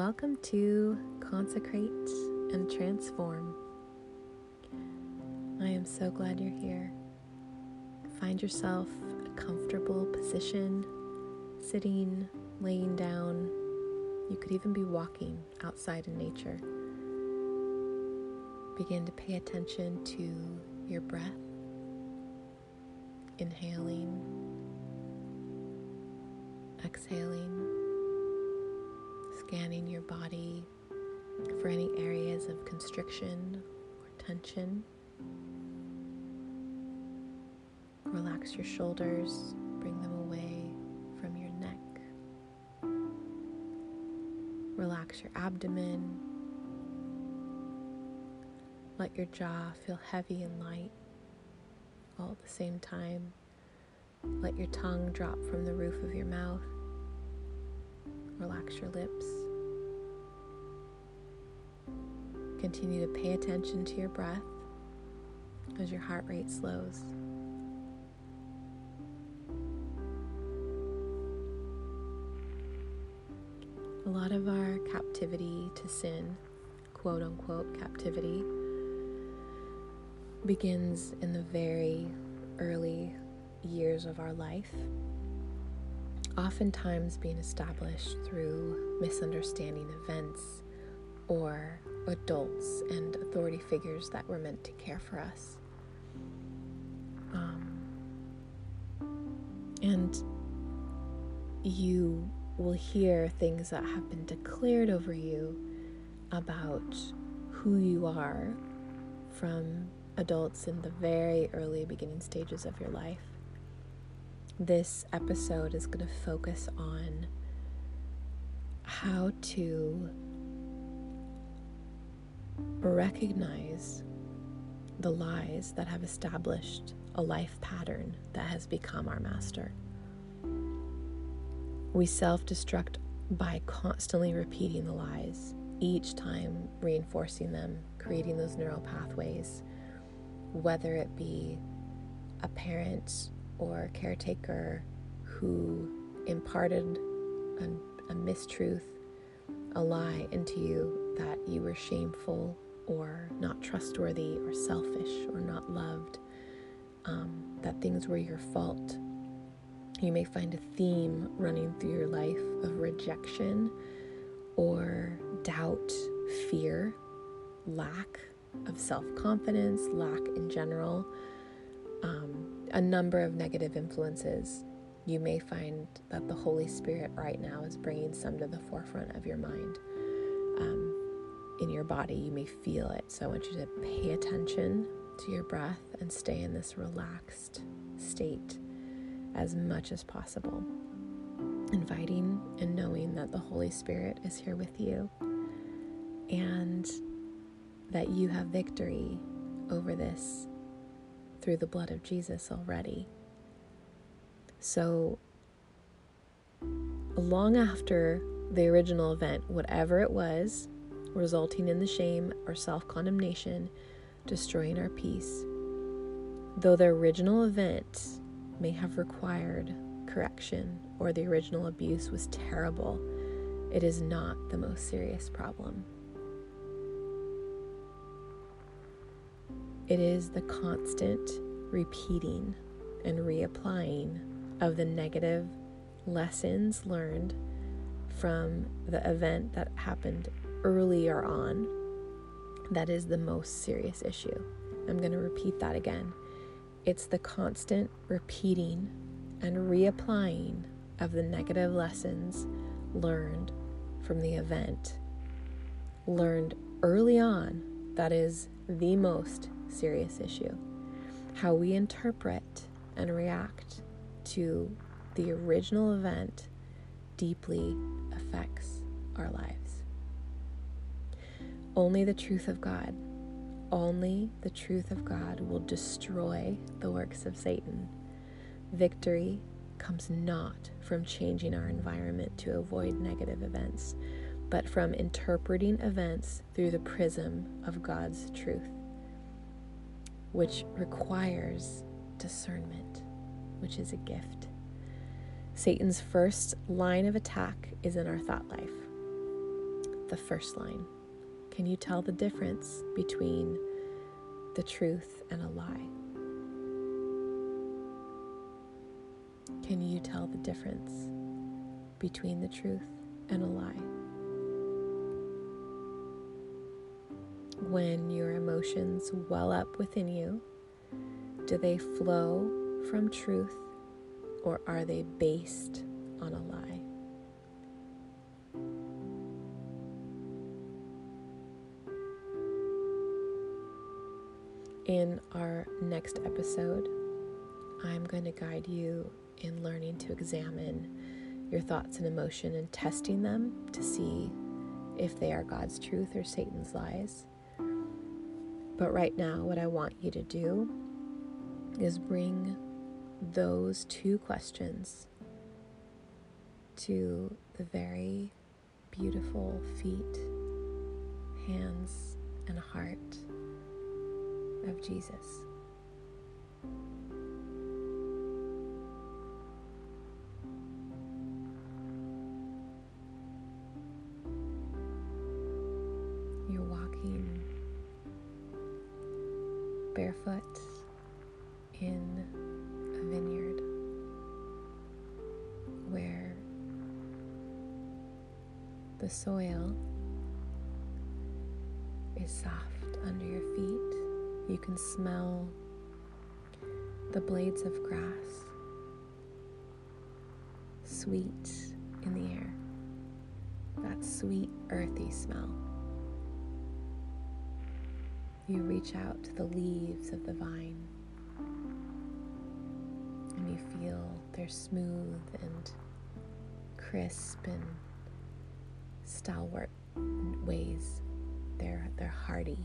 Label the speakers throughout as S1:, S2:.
S1: welcome to Consecrate and Transform. I am so glad you're here. Find yourself a comfortable position, sitting, laying down. You could even be walking outside in nature. Begin to pay attention to your breath, inhaling, exhaling scanning your body for any areas of constriction or tension. Relax your shoulders, bring them away from your neck. Relax your abdomen. Let your jaw feel heavy and light all at the same time. Let your tongue drop from the roof of your mouth. Relax your lips. Continue to pay attention to your breath as your heart rate slows. A lot of our captivity to sin, quote unquote captivity, begins in the very early years of our life oftentimes being established through misunderstanding events or adults and authority figures that were meant to care for us. Um, and you will hear things that have been declared over you about who you are from adults in the very early beginning stages of your life this episode is going to focus on how to recognize the lies that have established a life pattern that has become our master. We self destruct by constantly repeating the lies, each time reinforcing them, creating those neural pathways, whether it be a parent or caretaker who imparted a, a mistruth, a lie into you that you were shameful or not trustworthy or selfish or not loved, um, that things were your fault. You may find a theme running through your life of rejection or doubt, fear, lack of self confidence, lack in general. Um, a number of negative influences, you may find that the Holy Spirit right now is bringing some to the forefront of your mind. Um, in your body, you may feel it. So I want you to pay attention to your breath and stay in this relaxed state as much as possible. Inviting and knowing that the Holy Spirit is here with you and that you have victory over this through the blood of Jesus already. So, long after the original event, whatever it was, resulting in the shame or self condemnation, destroying our peace, though the original event may have required correction or the original abuse was terrible, it is not the most serious problem. It is the constant repeating and reapplying of the negative lessons learned from the event that happened earlier on that is the most serious issue. I'm going to repeat that again. It's the constant repeating and reapplying of the negative lessons learned from the event, learned early on, that is the most serious issue. How we interpret and react to the original event deeply affects our lives. Only the truth of God, only the truth of God will destroy the works of Satan. Victory comes not from changing our environment to avoid negative events, but from interpreting events through the prism of God's truth which requires discernment, which is a gift. Satan's first line of attack is in our thought life. the first line. Can you tell the difference between the truth and a lie? Can you tell the difference between the truth and a lie? When your emotions well up within you, do they flow from truth or are they based on a lie? In our next episode, I'm going to guide you in learning to examine your thoughts and emotion and testing them to see if they are God's truth or Satan's lies. But right now, what I want you to do is bring those two questions to the very beautiful feet, hands, and heart of Jesus. Barefoot in a vineyard where the soil is soft under your feet. You can smell the blades of grass, sweet in the air, that sweet, earthy smell. You reach out to the leaves of the vine and you feel they're smooth and crisp and stalwart ways. They're, they're hardy.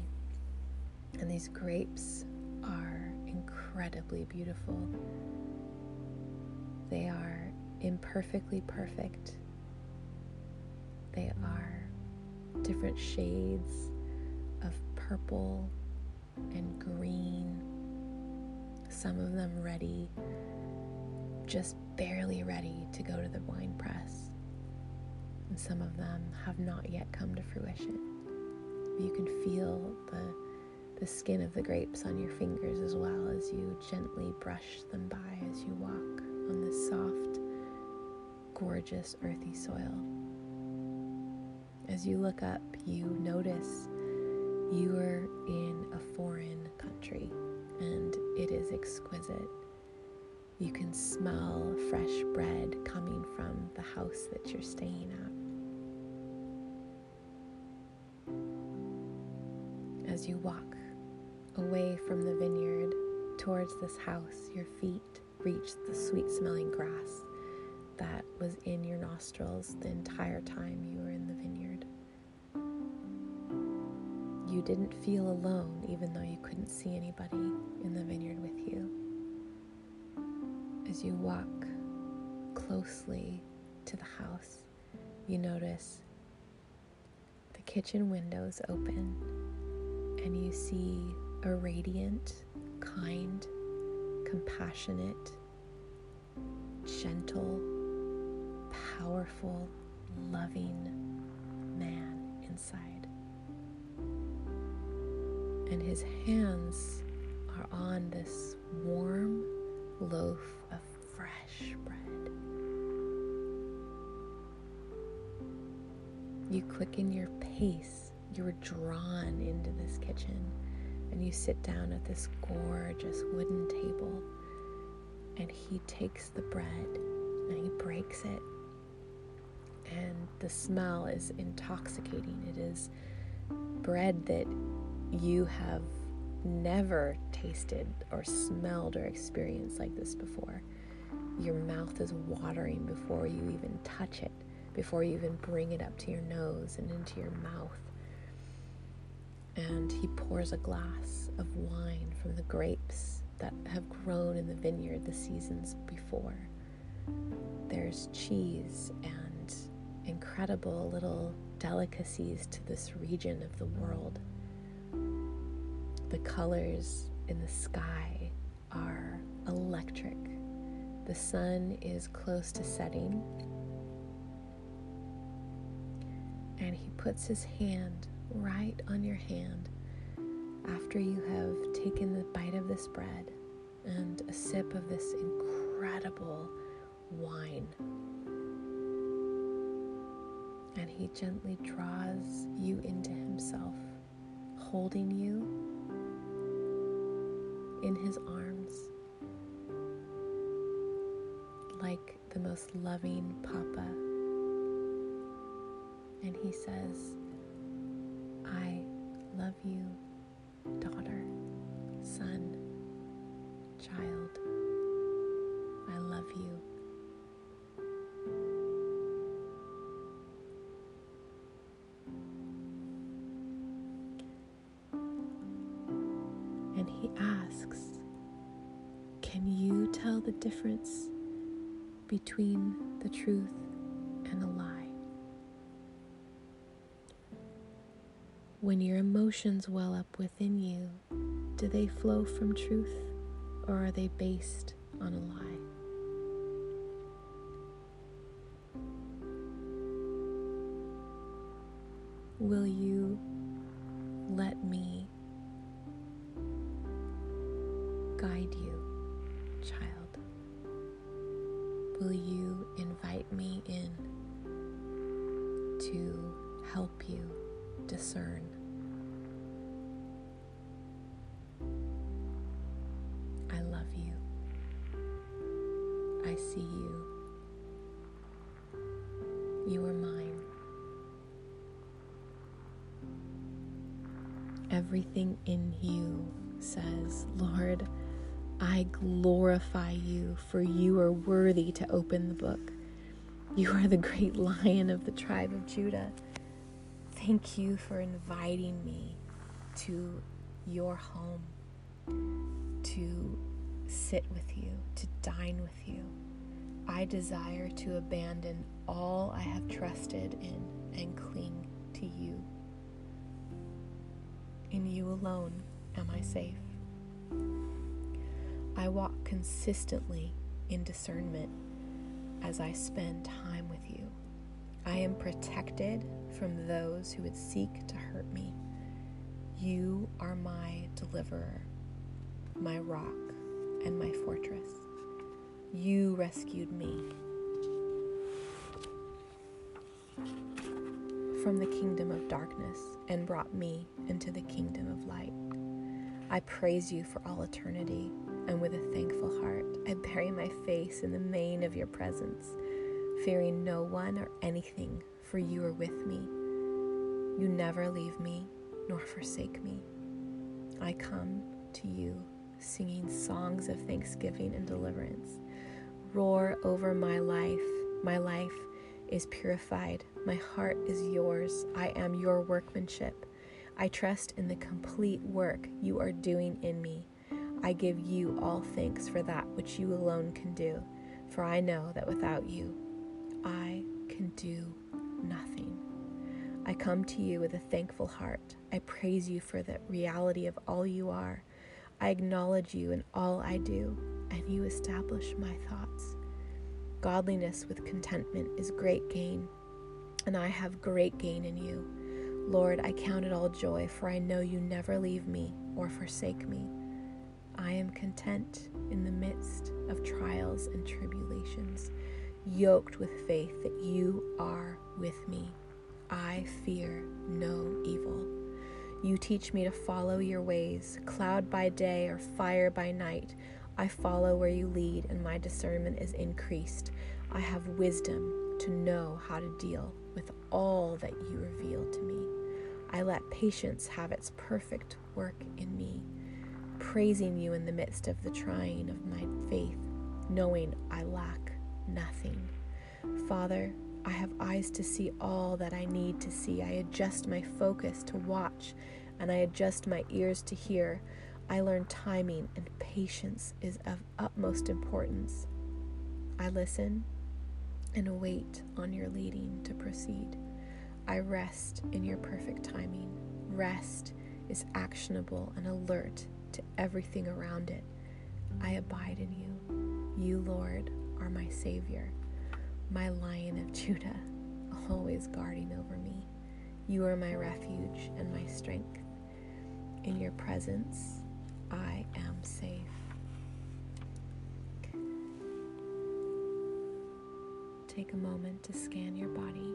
S1: And these grapes are incredibly beautiful. They are imperfectly perfect. They are different shades purple and green, some of them ready, just barely ready to go to the wine press, and some of them have not yet come to fruition. You can feel the, the skin of the grapes on your fingers as well as you gently brush them by as you walk on this soft, gorgeous, earthy soil. As you look up, you notice you are in a foreign country and it is exquisite. You can smell fresh bread coming from the house that you're staying at. As you walk away from the vineyard towards this house, your feet reach the sweet smelling grass that was in your nostrils the entire time you you didn't feel alone, even though you couldn't see anybody in the vineyard with you. As you walk closely to the house, you notice the kitchen windows open and you see a radiant, kind, compassionate, gentle, powerful, loving man inside and his hands are on this warm loaf of fresh bread. You quicken your pace, you're drawn into this kitchen, and you sit down at this gorgeous wooden table. And he takes the bread and he breaks it. And the smell is intoxicating. It is bread that you have never tasted or smelled or experienced like this before. Your mouth is watering before you even touch it, before you even bring it up to your nose and into your mouth. And he pours a glass of wine from the grapes that have grown in the vineyard the seasons before. There's cheese and incredible little delicacies to this region of the world the colors in the sky are electric. The sun is close to setting, And he puts his hand right on your hand after you have taken the bite of this bread and a sip of this incredible wine. And he gently draws you into himself, holding you in his arms like the most loving papa. And he says, I love you, daughter, And he asks, Can you tell the difference between the truth and a lie? When your emotions well up within you, do they flow from truth or are they based on a lie? Will you let me invite me in to help you discern? I love you. I see you. You are mine. Everything in you says, Lord, I glorify you, for you are worthy to open the book. You are the great lion of the tribe of Judah. Thank you for inviting me to your home, to sit with you, to dine with you. I desire to abandon all I have trusted in and cling to you. In you alone am I safe. I walk consistently in discernment as I spend time with you. I am protected from those who would seek to hurt me. You are my deliverer, my rock, and my fortress. You rescued me from the kingdom of darkness and brought me into the kingdom of light. I praise you for all eternity, and with a thankful heart, I bury my face in the mane of your presence, fearing no one or anything, for you are with me. You never leave me nor forsake me. I come to you singing songs of thanksgiving and deliverance. Roar over my life. My life is purified. My heart is yours. I am your workmanship. I trust in the complete work you are doing in me. I give you all thanks for that which you alone can do, for I know that without you, I can do nothing. I come to you with a thankful heart. I praise you for the reality of all you are. I acknowledge you in all I do, and you establish my thoughts. Godliness with contentment is great gain, and I have great gain in you. Lord, I count it all joy, for I know you never leave me or forsake me. Am content in the midst of trials and tribulations, yoked with faith that you are with me. I fear no evil. You teach me to follow your ways, cloud by day or fire by night. I follow where you lead, and my discernment is increased. I have wisdom to know how to deal with all that you reveal to me. I let patience have its perfect work in me, praising you in the midst of the trying of my faith, knowing I lack nothing. Father, I have eyes to see all that I need to see. I adjust my focus to watch, and I adjust my ears to hear. I learn timing, and patience is of utmost importance. I listen and await on your leading to proceed. I rest in your perfect timing. Rest is actionable and alert to everything around it. I abide in you. You, Lord, are my Savior, my Lion of Judah, always guarding over me. You are my refuge and my strength. In your presence, I am safe. Take a moment to scan your body.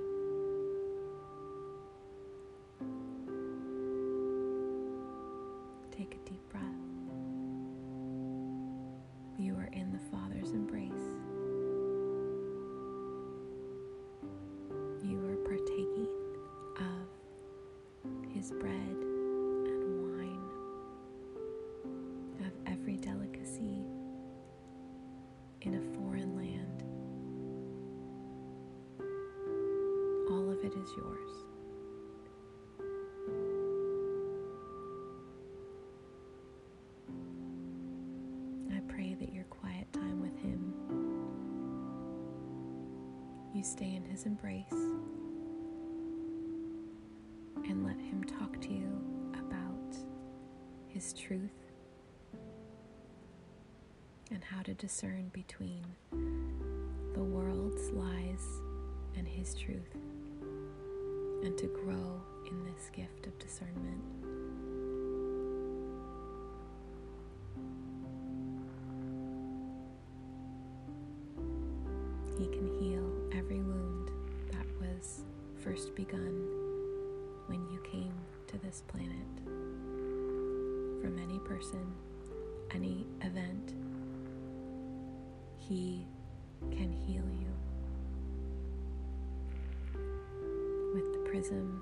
S1: You stay in His embrace and let Him talk to you about His truth and how to discern between the world's lies and His truth and to grow in this gift of discernment. Begun when you came to this planet. From any person, any event, He can heal you with the prism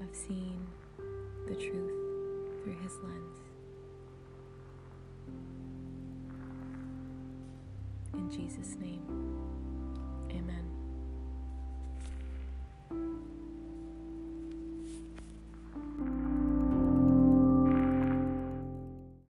S1: of seeing the truth through His lens. In Jesus' name.